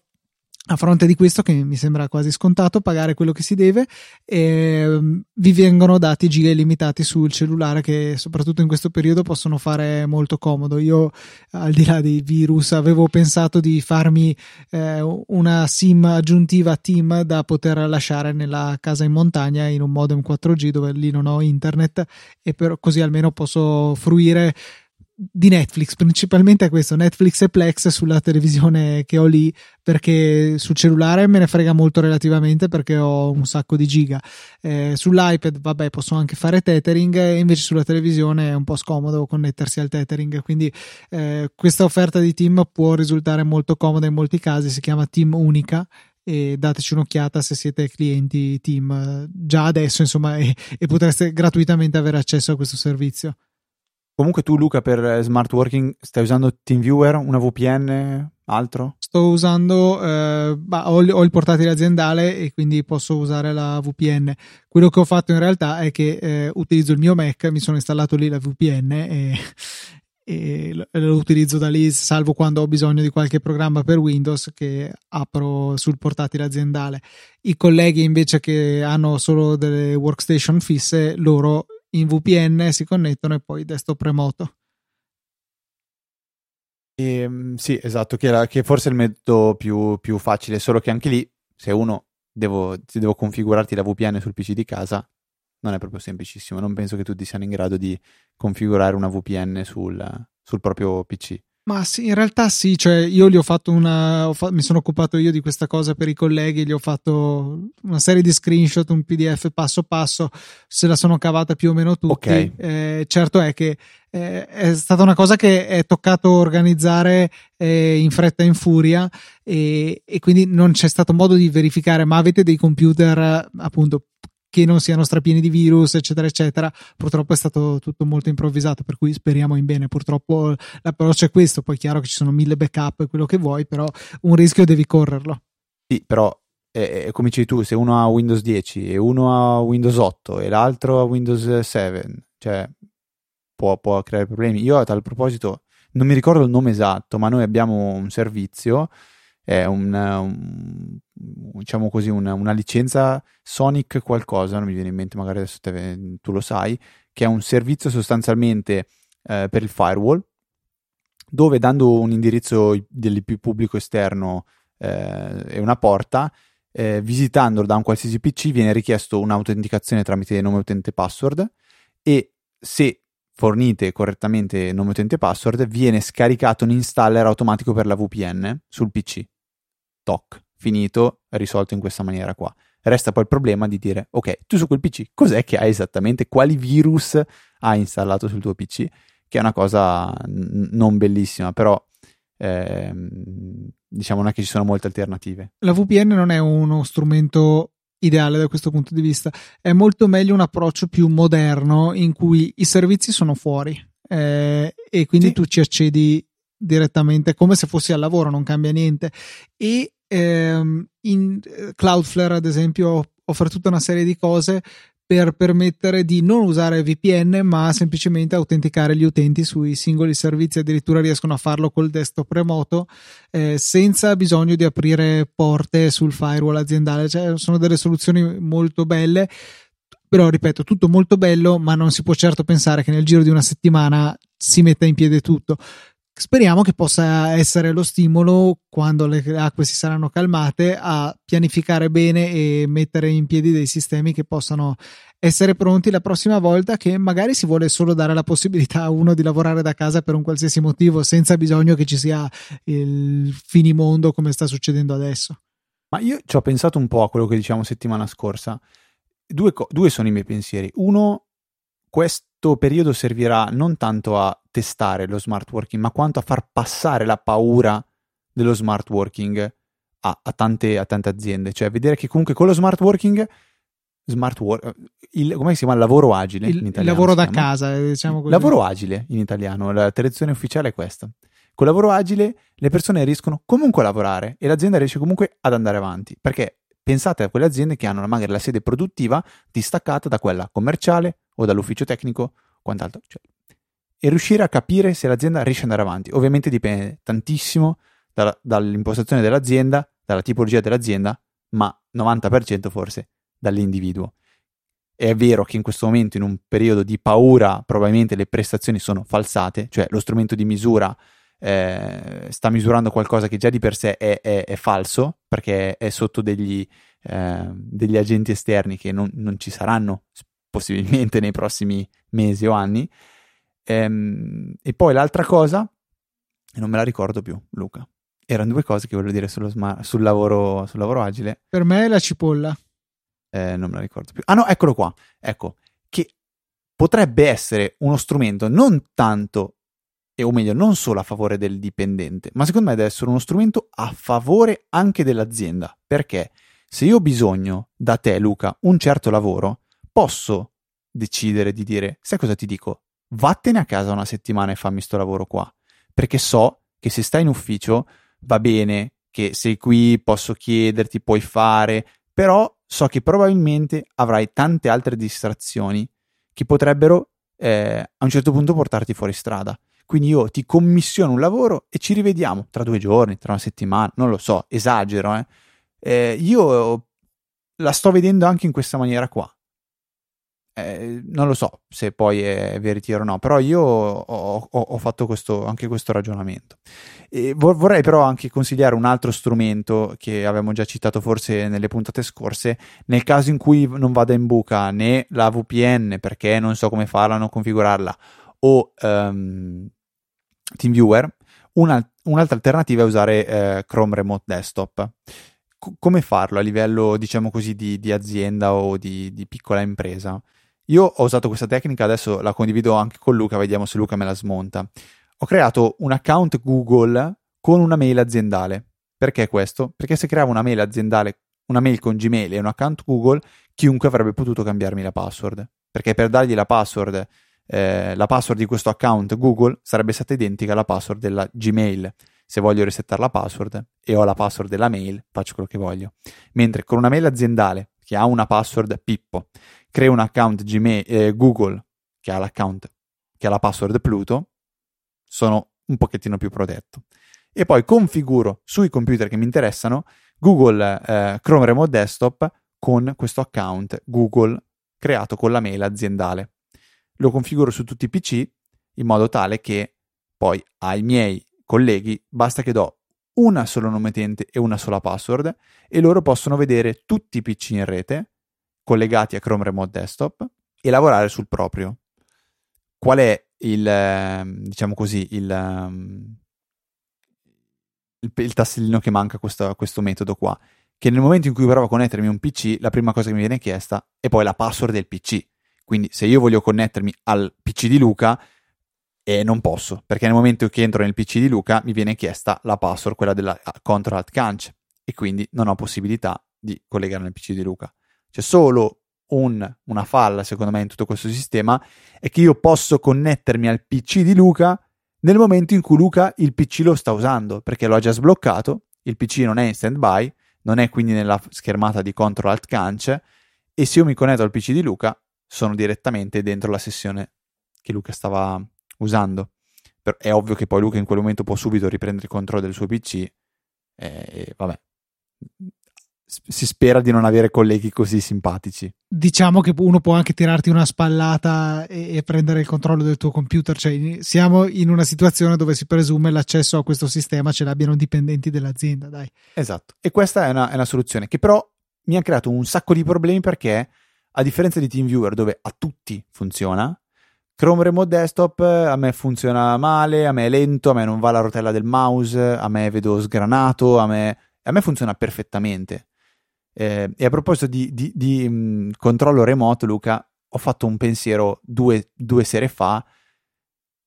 Speaker 1: a fronte di questo, che mi sembra quasi scontato, pagare quello che si deve, eh, vi vengono dati giga illimitati sul cellulare che soprattutto in questo periodo possono fare molto comodo. Io, al di là dei virus, avevo pensato di farmi eh, una SIM aggiuntiva team da poter lasciare nella casa in montagna in un modem 4G dove lì non ho internet e per, così almeno posso fruire di Netflix, principalmente questo, Netflix e Plex sulla televisione che ho lì, perché sul cellulare me ne frega molto relativamente perché ho un sacco di giga. Eh, sull'iPad, vabbè, posso anche fare tethering, invece sulla televisione è un po' scomodo connettersi al tethering, quindi eh, questa offerta di team può risultare molto comoda in molti casi, si chiama Team Unica e dateci un'occhiata se siete clienti team già adesso insomma <laughs> e, e potreste gratuitamente avere accesso a questo servizio
Speaker 2: Comunque tu Luca per eh, smart working stai usando TeamViewer, una VPN, altro?
Speaker 1: Sto usando, eh, bah, ho, ho, il portatile aziendale e quindi posso usare la VPN. Quello che ho fatto in realtà è che eh, utilizzo il mio Mac, mi sono installato lì la VPN e, <laughs> e lo utilizzo da lì, salvo quando ho bisogno di qualche programma per Windows che apro sul portatile aziendale. I colleghi invece che hanno solo delle workstation fisse, loro in VPN si connettono e poi desktop remoto.
Speaker 2: E, ehm, sì, esatto, che, era, che, forse è il metodo più, più, facile, solo che anche lì, se uno devo, se devo configurarti la VPN sul PC di casa, non è proprio semplicissimo. Non penso che tutti siano in grado di configurare una VPN sul, sul proprio PC.
Speaker 1: Ma sì, in realtà sì, cioè io gli ho fatto una, ho fa- mi sono occupato io di questa cosa per i colleghi, gli ho fatto una serie di screenshot, un PDF passo passo, se la sono cavata più o meno tutti. Okay. Eh, certo è che eh, è stata una cosa che è toccato organizzare eh, in fretta e in furia e, e quindi non c'è stato modo di verificare, ma avete dei computer appunto che non siano strapieni di virus, eccetera, eccetera. Purtroppo è stato tutto molto improvvisato, per cui speriamo in bene. Purtroppo l'approccio è questo, poi è chiaro che ci sono mille backup e quello che vuoi, però un rischio devi correrlo.
Speaker 2: Sì, però eh, come dici tu, se uno ha Windows 10 e uno ha Windows 8 e l'altro ha Windows 7, cioè può, può creare problemi. Io a tal proposito non mi ricordo il nome esatto, ma noi abbiamo un servizio è un, un diciamo così, una, una, licenza Sonic qualcosa, non mi viene in mente, magari adesso te, tu lo sai, che è un servizio sostanzialmente eh, per il firewall, dove dando un indirizzo dell'IP pubblico esterno eh, e una porta, eh, visitandolo da un qualsiasi PC viene richiesto un'autenticazione tramite nome utente e password e se fornite correttamente nome utente e password viene scaricato un installer automatico per la VPN sul PC. Toc, finito, risolto in questa maniera qua. Resta poi il problema di dire, ok, tu su quel PC cos'è che hai esattamente? Quali virus hai installato sul tuo PC? Che è una cosa n- non bellissima, però ehm, diciamo non è che ci sono molte alternative.
Speaker 1: La VPN non è uno strumento ideale da questo punto di vista, è molto meglio un approccio più moderno in cui i servizi sono fuori eh, e quindi sì. tu ci accedi direttamente come se fossi al lavoro, non cambia niente. E ehm, in eh, Cloudflare, ad esempio, offre tutta una serie di cose per permettere di non usare VPN ma semplicemente autenticare gli utenti sui singoli servizi. Addirittura riescono a farlo col desktop remoto eh, senza bisogno di aprire porte sul firewall aziendale. Cioè, sono delle soluzioni molto belle però ripeto tutto molto bello ma non si può certo pensare che nel giro di una settimana si metta in piedi tutto Speriamo che possa essere lo stimolo quando le acque si saranno calmate a pianificare bene e mettere in piedi dei sistemi che possano essere pronti la prossima volta che magari si vuole solo dare la possibilità a uno di lavorare da casa per un qualsiasi motivo senza bisogno che ci sia il finimondo come sta succedendo adesso.
Speaker 2: Ma io ci ho pensato un po' a quello che diciamo settimana scorsa. Due, co- due sono i miei pensieri. Uno, questo periodo servirà non tanto a testare lo smart working, ma quanto a far passare la paura dello smart working a, a, tante, a tante, aziende. Cioè, vedere che comunque con lo smart working, smart work, il, come si chiama? Il lavoro agile
Speaker 1: il,
Speaker 2: in italiano.
Speaker 1: Il lavoro da casa, eh, diciamo così.
Speaker 2: Lavoro agile in italiano, la traduzione ufficiale è questa. Con lavoro agile le persone riescono comunque a lavorare e l'azienda riesce comunque ad andare avanti. Perché pensate a quelle aziende che hanno magari la sede produttiva distaccata da quella commerciale o dall'ufficio tecnico, quant'altro. Cioè, e riuscire a capire se l'azienda riesce ad andare avanti. Ovviamente dipende tantissimo da, dall'impostazione dell'azienda, dalla tipologia dell'azienda, ma 90% forse dall'individuo. È vero che in questo momento, in un periodo di paura, probabilmente le prestazioni sono falsate, cioè lo strumento di misura eh, sta misurando qualcosa che già di per sé è, è, è falso, perché è sotto degli, eh, degli agenti esterni che non, non ci saranno possibilmente nei prossimi mesi o anni. Ehm, e poi l'altra cosa, non me la ricordo più, Luca. Erano due cose che volevo dire smart, sul, lavoro, sul lavoro agile.
Speaker 1: Per me è la cipolla.
Speaker 2: Eh, non me la ricordo più. Ah no, eccolo qua. Ecco, che potrebbe essere uno strumento non tanto, o meglio, non solo a favore del dipendente, ma secondo me deve essere uno strumento a favore anche dell'azienda. Perché se io ho bisogno da te, Luca, un certo lavoro, posso decidere di dire, sai cosa ti dico? Vattene a casa una settimana e fammi sto lavoro qua, perché so che se stai in ufficio va bene, che sei qui, posso chiederti, puoi fare, però so che probabilmente avrai tante altre distrazioni che potrebbero eh, a un certo punto portarti fuori strada. Quindi io ti commissiono un lavoro e ci rivediamo tra due giorni, tra una settimana, non lo so, esagero. Eh. Eh, io la sto vedendo anche in questa maniera qua. Eh, non lo so se poi è veritiero o no, però io ho, ho, ho fatto questo, anche questo ragionamento. E vorrei però anche consigliare un altro strumento che avevamo già citato forse nelle puntate scorse, nel caso in cui non vada in buca né la VPN perché non so come farla, non configurarla, o um, TeamViewer, una, un'altra alternativa è usare eh, Chrome Remote Desktop come farlo a livello, diciamo così, di, di azienda o di, di, piccola impresa? Io ho usato questa tecnica, adesso la condivido anche con Luca, vediamo se Luca me la smonta. Ho creato un account Google con una mail aziendale. Perché questo? Perché se creavo una mail aziendale, una mail con Gmail e un account Google, chiunque avrebbe potuto cambiarmi la password. Perché per dargli la password, eh, la password di questo account Google sarebbe stata identica alla password della Gmail. Se voglio resettare la password e ho la password della mail, faccio quello che voglio. Mentre con una mail aziendale che ha una password Pippo creo un account Gmail, eh, Google che ha l'account, che ha la password Pluto, sono un pochettino più protetto. E poi configuro sui computer che mi interessano Google eh, Chrome Remote Desktop con questo account Google creato con la mail aziendale. Lo configuro su tutti i PC in modo tale che poi ai miei colleghi basta che do una sola nome utente e una sola password e loro possono vedere tutti i PC in rete collegati a Chrome Remote Desktop e lavorare sul proprio. Qual è il, ehm, diciamo così, il, ehm, il, il tassellino che manca a questo, questo metodo qua? Che nel momento in cui provo a connettermi un PC, la prima cosa che mi viene chiesta è poi la password del PC. Quindi se io voglio connettermi al PC di Luca, e non posso, perché nel momento che entro nel PC di Luca mi viene chiesta la password, quella della Control Alt e quindi non ho possibilità di collegare nel PC di Luca. C'è solo un, una falla, secondo me, in tutto questo sistema, è che io posso connettermi al PC di Luca nel momento in cui Luca il PC lo sta usando, perché l'ho già sbloccato, il PC non è in standby, non è quindi nella schermata di Control Alt Canc, e se io mi connetto al PC di Luca, sono direttamente dentro la sessione che Luca stava usando. Però è ovvio che poi Luca in quel momento può subito riprendere il controllo del suo PC e, e vabbè. Si spera di non avere colleghi così simpatici.
Speaker 1: Diciamo che uno può anche tirarti una spallata e, e prendere il controllo del tuo computer. Cioè, siamo in una situazione dove si presume l'accesso a questo sistema ce l'abbiano dipendenti dell'azienda, dai.
Speaker 2: Esatto. E questa è una, è una soluzione che però mi ha creato un sacco di problemi perché, a differenza di TeamViewer, dove a tutti funziona, Chrome Remote Desktop a me funziona male, a me è lento, a me non va la rotella del mouse, a me vedo sgranato, a me, a me funziona perfettamente. Eh, e a proposito di, di, di mh, mm, controllo remoto, Luca, ho fatto un pensiero due, due sere fa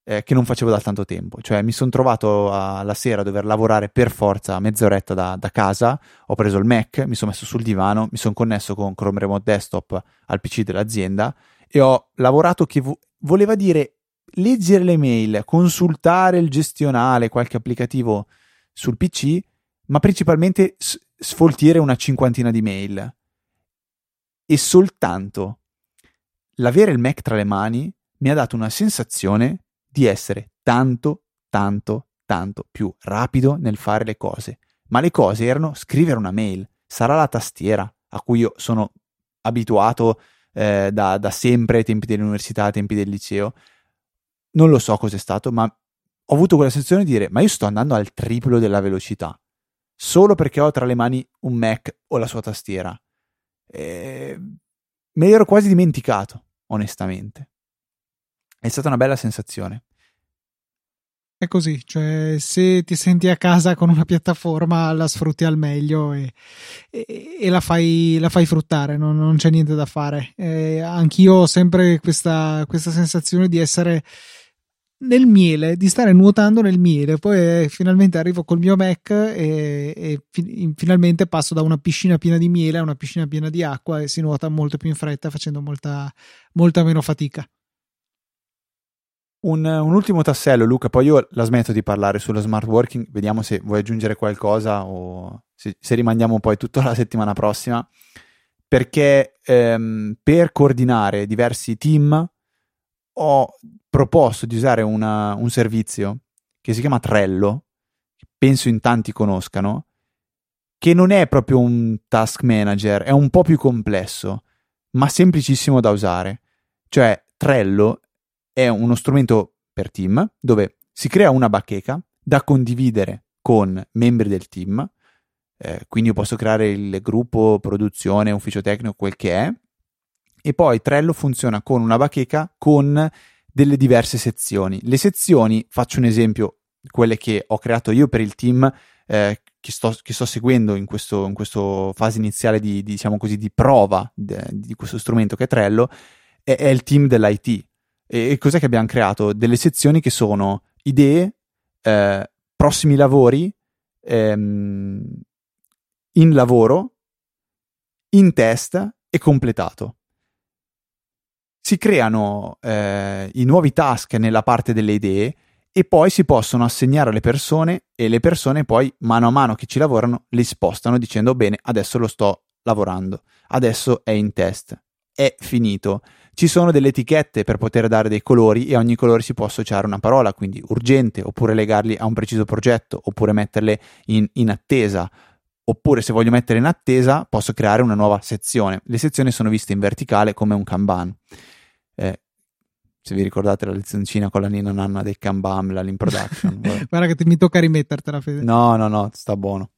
Speaker 2: eh, che non facevo da tanto tempo. Cioè, mi sono trovato alla sera a dover lavorare per forza mezz'oretta da, da, casa. Ho preso il Mac, mi sono messo sul divano, mi sono connesso con Chrome Remote Desktop al PC dell'azienda e ho lavorato che vo- voleva dire leggere le mail, consultare il gestionale, qualche applicativo sul PC, ma principalmente s- sfoltire una cinquantina di mail. E soltanto l'avere il Mac tra le mani mi ha dato una sensazione di essere tanto, tanto, tanto più rapido nel fare le cose. Ma le cose erano scrivere una mail, sarà la tastiera a cui io sono abituato eh, da, da, sempre, ai tempi dell'università, ai tempi del liceo. Non lo so cos'è stato, ma ho avuto quella sensazione di dire: Ma io sto andando al triplo della velocità solo perché ho tra le mani un Mac o la sua tastiera. E me l'ero quasi dimenticato, onestamente. È stata una bella sensazione.
Speaker 1: È così, cioè se ti senti a casa con una piattaforma la sfrutti al meglio e, e, e la, fai, la, fai, fruttare, non, non c'è niente da fare. Eh, anch'io ho sempre questa, questa, sensazione di essere nel miele, di stare nuotando nel miele, poi eh, finalmente arrivo col mio Mac e, e fi- finalmente passo da una piscina piena di miele a una piscina piena di acqua e si nuota molto più in fretta facendo molta, molta meno fatica.
Speaker 2: Un, un, ultimo tassello, Luca, poi io la smetto di parlare sullo smart working, vediamo se vuoi aggiungere qualcosa o se, se rimandiamo poi tutta la settimana prossima, perché ehm, per coordinare diversi team ho proposto di usare una, un servizio che si chiama Trello, che penso in tanti conoscano, che non è proprio un task manager, è un po' più complesso, ma semplicissimo da usare. Cioè, Trello è uno strumento per team dove si crea una bacheca da condividere con membri del team. Eh, quindi io posso creare il gruppo, produzione, ufficio tecnico, quel che è. E poi Trello funziona con una bacheca con delle diverse sezioni. Le sezioni, faccio un esempio, quelle che ho creato io per il team eh, che, sto, che, sto, seguendo in questa fase iniziale di, di, diciamo così, di prova di, di, questo strumento che è Trello, è, è il team dell'IT. E, cos'è che abbiamo creato? Delle sezioni che sono idee, eh, prossimi lavori, ehm, in lavoro, in test e completato. Si creano eh, i nuovi task nella parte delle idee e poi si possono assegnare alle persone e le persone poi mano a mano che ci lavorano li spostano dicendo bene adesso lo sto lavorando, adesso è in test, è finito ci sono delle etichette per poter dare dei colori e a ogni colore si può associare una parola, quindi urgente, oppure legarli a un preciso progetto, oppure metterle in, in attesa. Oppure se voglio mettere in attesa posso creare una nuova sezione. Le sezioni sono viste in verticale come un Kanban. Eh, se vi ricordate la lezioncina con la Nina Nanna dei Kambam, la Lean Production. <laughs>
Speaker 1: Guarda che ti, mi tocca rimettertela, Fede.
Speaker 2: No, no, no, sta buono.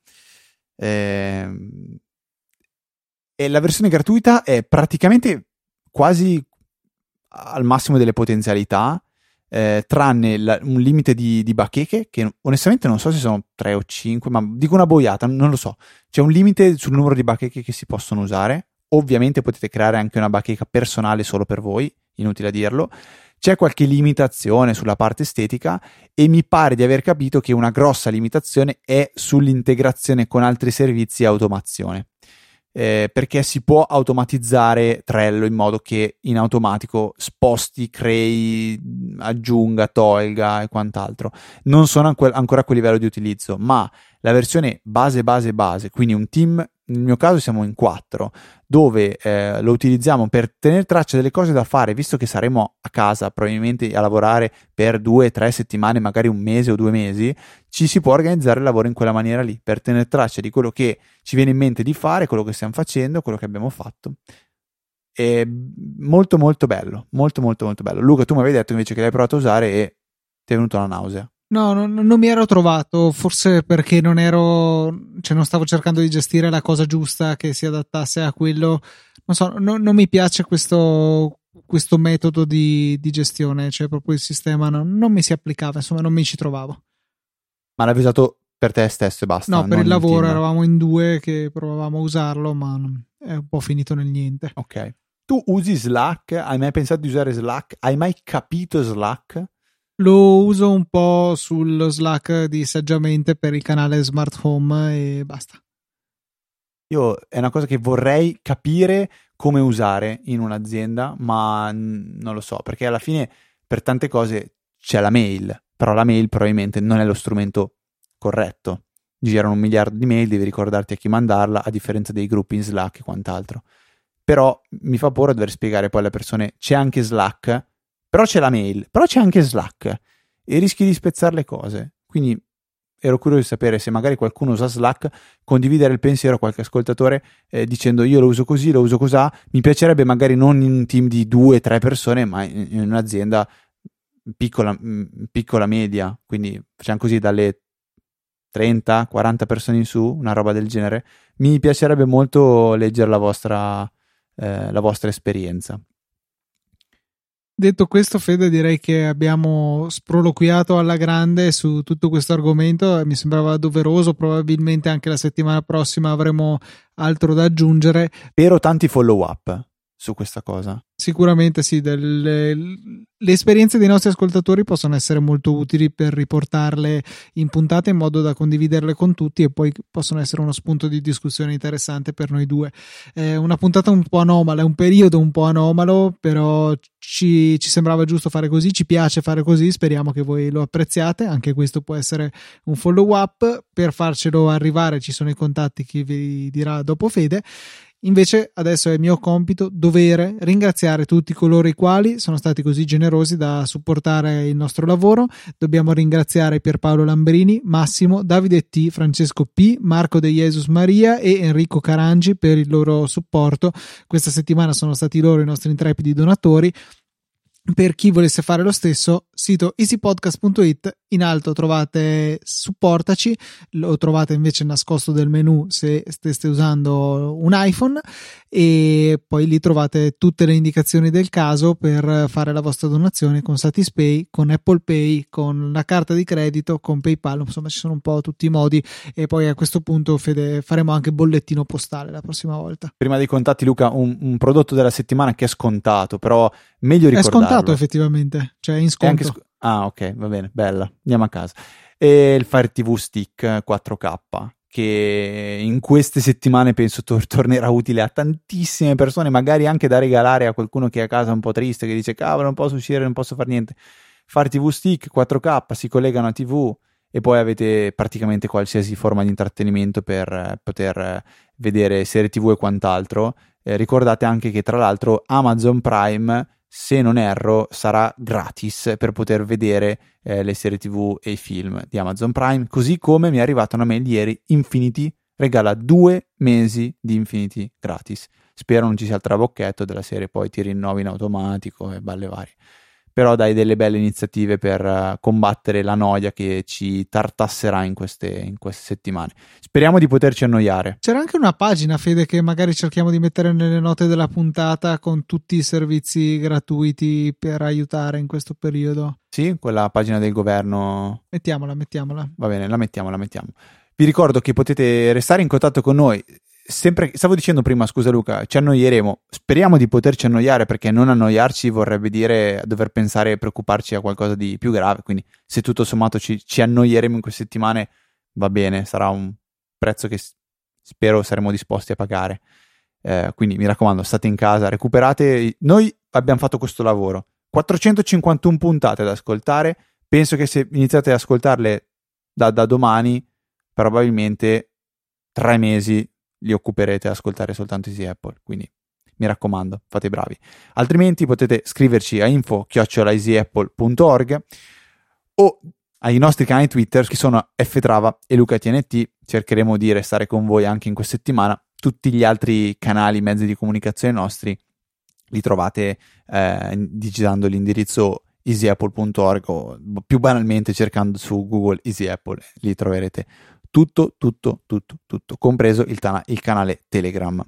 Speaker 2: Eh, e la versione gratuita è praticamente quasi al massimo delle potenzialità, eh, tranne la, un limite di, di, bacheche, che onestamente non so se sono 3 o 5, ma dico una boiata, non lo so. C'è un limite sul numero di bacheche che si possono usare. Ovviamente potete creare anche una bacheca personale solo per voi, inutile dirlo. C'è qualche limitazione sulla parte estetica e mi pare di aver capito che una grossa limitazione è sull'integrazione con altri servizi e automazione eh, perché si può automatizzare Trello in modo che in automatico sposti, crei, aggiunga, tolga e quant'altro. Non sono ancora a quel livello di utilizzo, ma la versione base, base, base, quindi un team nel mio caso siamo in quattro, dove eh, lo utilizziamo per tenere traccia delle cose da fare, visto che saremo a casa probabilmente a lavorare per due, tre settimane, magari un mese o due mesi, ci si può organizzare il lavoro in quella maniera lì, per tenere traccia di quello che ci viene in mente di fare, quello che stiamo facendo, quello che abbiamo fatto. È molto molto bello, molto molto molto bello. Luca, tu mi avevi detto invece che l'hai provato a usare e ti è venuta una nausea.
Speaker 1: No, non, non, mi ero trovato, forse perché non ero, cioè non stavo cercando di gestire la cosa giusta che si adattasse a quello. Non so, no, non mi piace questo, questo metodo di, di, gestione, cioè proprio il sistema non, non, mi si applicava, insomma, non mi ci trovavo.
Speaker 2: Ma l'avevi usato per te stesso e basta?
Speaker 1: No, per il lavoro team. eravamo in due che provavamo a usarlo, ma è un po' finito nel niente.
Speaker 2: Ok. Tu usi Slack? Hai mai pensato di usare Slack? Hai mai capito Slack?
Speaker 1: Lo uso un po' sullo Slack di saggiamente per il canale Smart Home e basta.
Speaker 2: Io è una cosa che vorrei capire come usare in un'azienda, ma non lo so, perché alla fine per tante cose c'è la mail, però la mail probabilmente non è lo strumento corretto. Girano un miliardo di mail, devi ricordarti a chi mandarla, a differenza dei gruppi in Slack e quant'altro. Però mi fa paura dover spiegare poi alle persone c'è anche Slack, però c'è la mail, però c'è anche Slack e rischi di spezzare le cose. Quindi ero curioso di sapere se magari qualcuno usa Slack, condividere il pensiero a qualche ascoltatore eh, dicendo io lo uso così, lo uso così. Mi piacerebbe magari non in un team di due, tre persone, ma in, in un'azienda piccola, mm, piccola, media. Quindi facciamo così dalle 30, 40 persone in su, una roba del genere. Mi piacerebbe molto leggere la vostra, eh, la vostra esperienza.
Speaker 1: Detto questo, Fede, direi che abbiamo sproloquiato alla grande su tutto questo argomento. Mi sembrava doveroso. Probabilmente anche la settimana prossima avremo altro da aggiungere.
Speaker 2: Spero tanti follow up su questa cosa.
Speaker 1: Sicuramente sì, delle, le esperienze dei nostri ascoltatori possono essere molto utili per riportarle in puntata in modo da condividerle con tutti e poi possono essere uno spunto di discussione interessante per noi due. È una puntata un po' anomala, è un periodo un po' anomalo, però ci, ci sembrava giusto fare così, ci piace fare così, speriamo che voi lo apprezziate, anche questo può essere un follow up, per farcelo arrivare ci sono i contatti che vi dirà dopo Fede Invece adesso è mio compito, dovere, ringraziare tutti coloro i quali sono stati così generosi da supportare il nostro lavoro. Dobbiamo ringraziare Pierpaolo Lambrini, Massimo, Davide T, Francesco P, Marco De Jesus Maria e Enrico Carangi per il loro supporto. Questa settimana sono stati loro i nostri intrepidi donatori per chi volesse fare lo stesso, sito easypodcast.it, in alto trovate supportaci, lo trovate invece nascosto del menu se steste usando un iPhone e poi lì trovate tutte le indicazioni del caso per fare la vostra donazione con Satispay, con Apple Pay, con la carta di credito, con PayPal, insomma ci sono un po' tutti i modi e poi a questo punto Fede, faremo anche bollettino postale la prossima volta.
Speaker 2: Prima dei contatti Luca, un, un prodotto della settimana che è scontato, però meglio ricordarlo.
Speaker 1: È scontato effettivamente, cioè in sconto.
Speaker 2: Ah ok, va bene, bella, andiamo a casa. E il Fire TV Stick 4K che in queste settimane penso tor- tornerà utile a tantissime persone, magari anche da regalare a qualcuno che è a casa un po' triste, che dice cavolo non posso uscire, non posso fare niente. Fare TV Stick 4K, si collegano a TV e poi avete praticamente qualsiasi forma di intrattenimento per eh, poter eh, vedere serie TV e quant'altro. Eh, ricordate anche che tra l'altro Amazon Prime se non erro, sarà gratis per poter vedere eh, le serie TV e i film di Amazon Prime. Così come mi è arrivata una mail ieri: Infinity regala due mesi di Infinity gratis. Spero non ci sia il trabocchetto della serie, poi ti rinnovi in automatico e balle varie. Però dai delle belle iniziative per uh, combattere la noia che ci tartasserà in queste, in queste, settimane. Speriamo di poterci annoiare.
Speaker 1: C'era anche una pagina, Fede, che magari cerchiamo di mettere nelle note della puntata con tutti i servizi gratuiti per aiutare in questo periodo.
Speaker 2: Sì, quella pagina del governo.
Speaker 1: Mettiamola, mettiamola.
Speaker 2: Va bene, la mettiamo, la mettiamo. Vi ricordo che potete restare in contatto con noi sempre, stavo dicendo prima, scusa Luca, ci annoieremo. Speriamo di poterci annoiare perché non annoiarci vorrebbe dire dover pensare e preoccuparci a qualcosa di più grave. Quindi, se tutto sommato ci, ci annoieremo in queste settimane, va bene, sarà un prezzo che spero saremo disposti a pagare. Eh, quindi mi raccomando, state in casa, recuperate. Noi abbiamo fatto questo lavoro. 451 puntate da ascoltare. Penso che se iniziate ad ascoltarle da, da domani, probabilmente tre mesi li occuperete ad ascoltare soltanto Easy Apple. Quindi mi raccomando, fate bravi. Altrimenti potete scriverci a info-easyapple.org o ai nostri canali Twitter che sono ftrava e lucatnt. Cercheremo di restare con voi anche in questa settimana. Tutti gli altri canali, mezzi di comunicazione nostri li trovate eh, digitando l'indirizzo easyapple.org o più banalmente cercando su Google Easy Apple, li troverete tutto, tutto, tutto, tutto, compreso il, tana- il canale Telegram.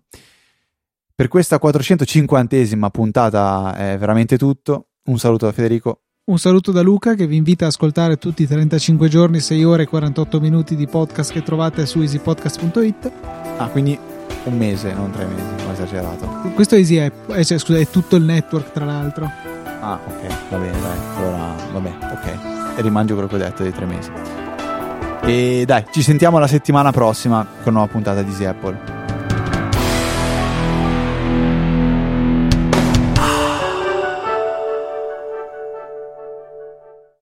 Speaker 2: Per questa 450esima puntata è veramente tutto. Un saluto da Federico.
Speaker 1: Un saluto da Luca che vi invita ad ascoltare tutti i 35 giorni, 6 ore e 48 minuti di podcast che trovate su easypodcast.it.
Speaker 2: Ah, quindi un mese, non tre mesi, ho esagerato.
Speaker 1: Questo è Easy App, eh, cioè, scusa, è tutto il network tra l'altro.
Speaker 2: Ah, ok, va bene, dai. Allora, vabbè, ok. E rimangio quello che ho detto dei tre mesi. E dai, ci sentiamo la settimana prossima con una nuova puntata di Easy Apple.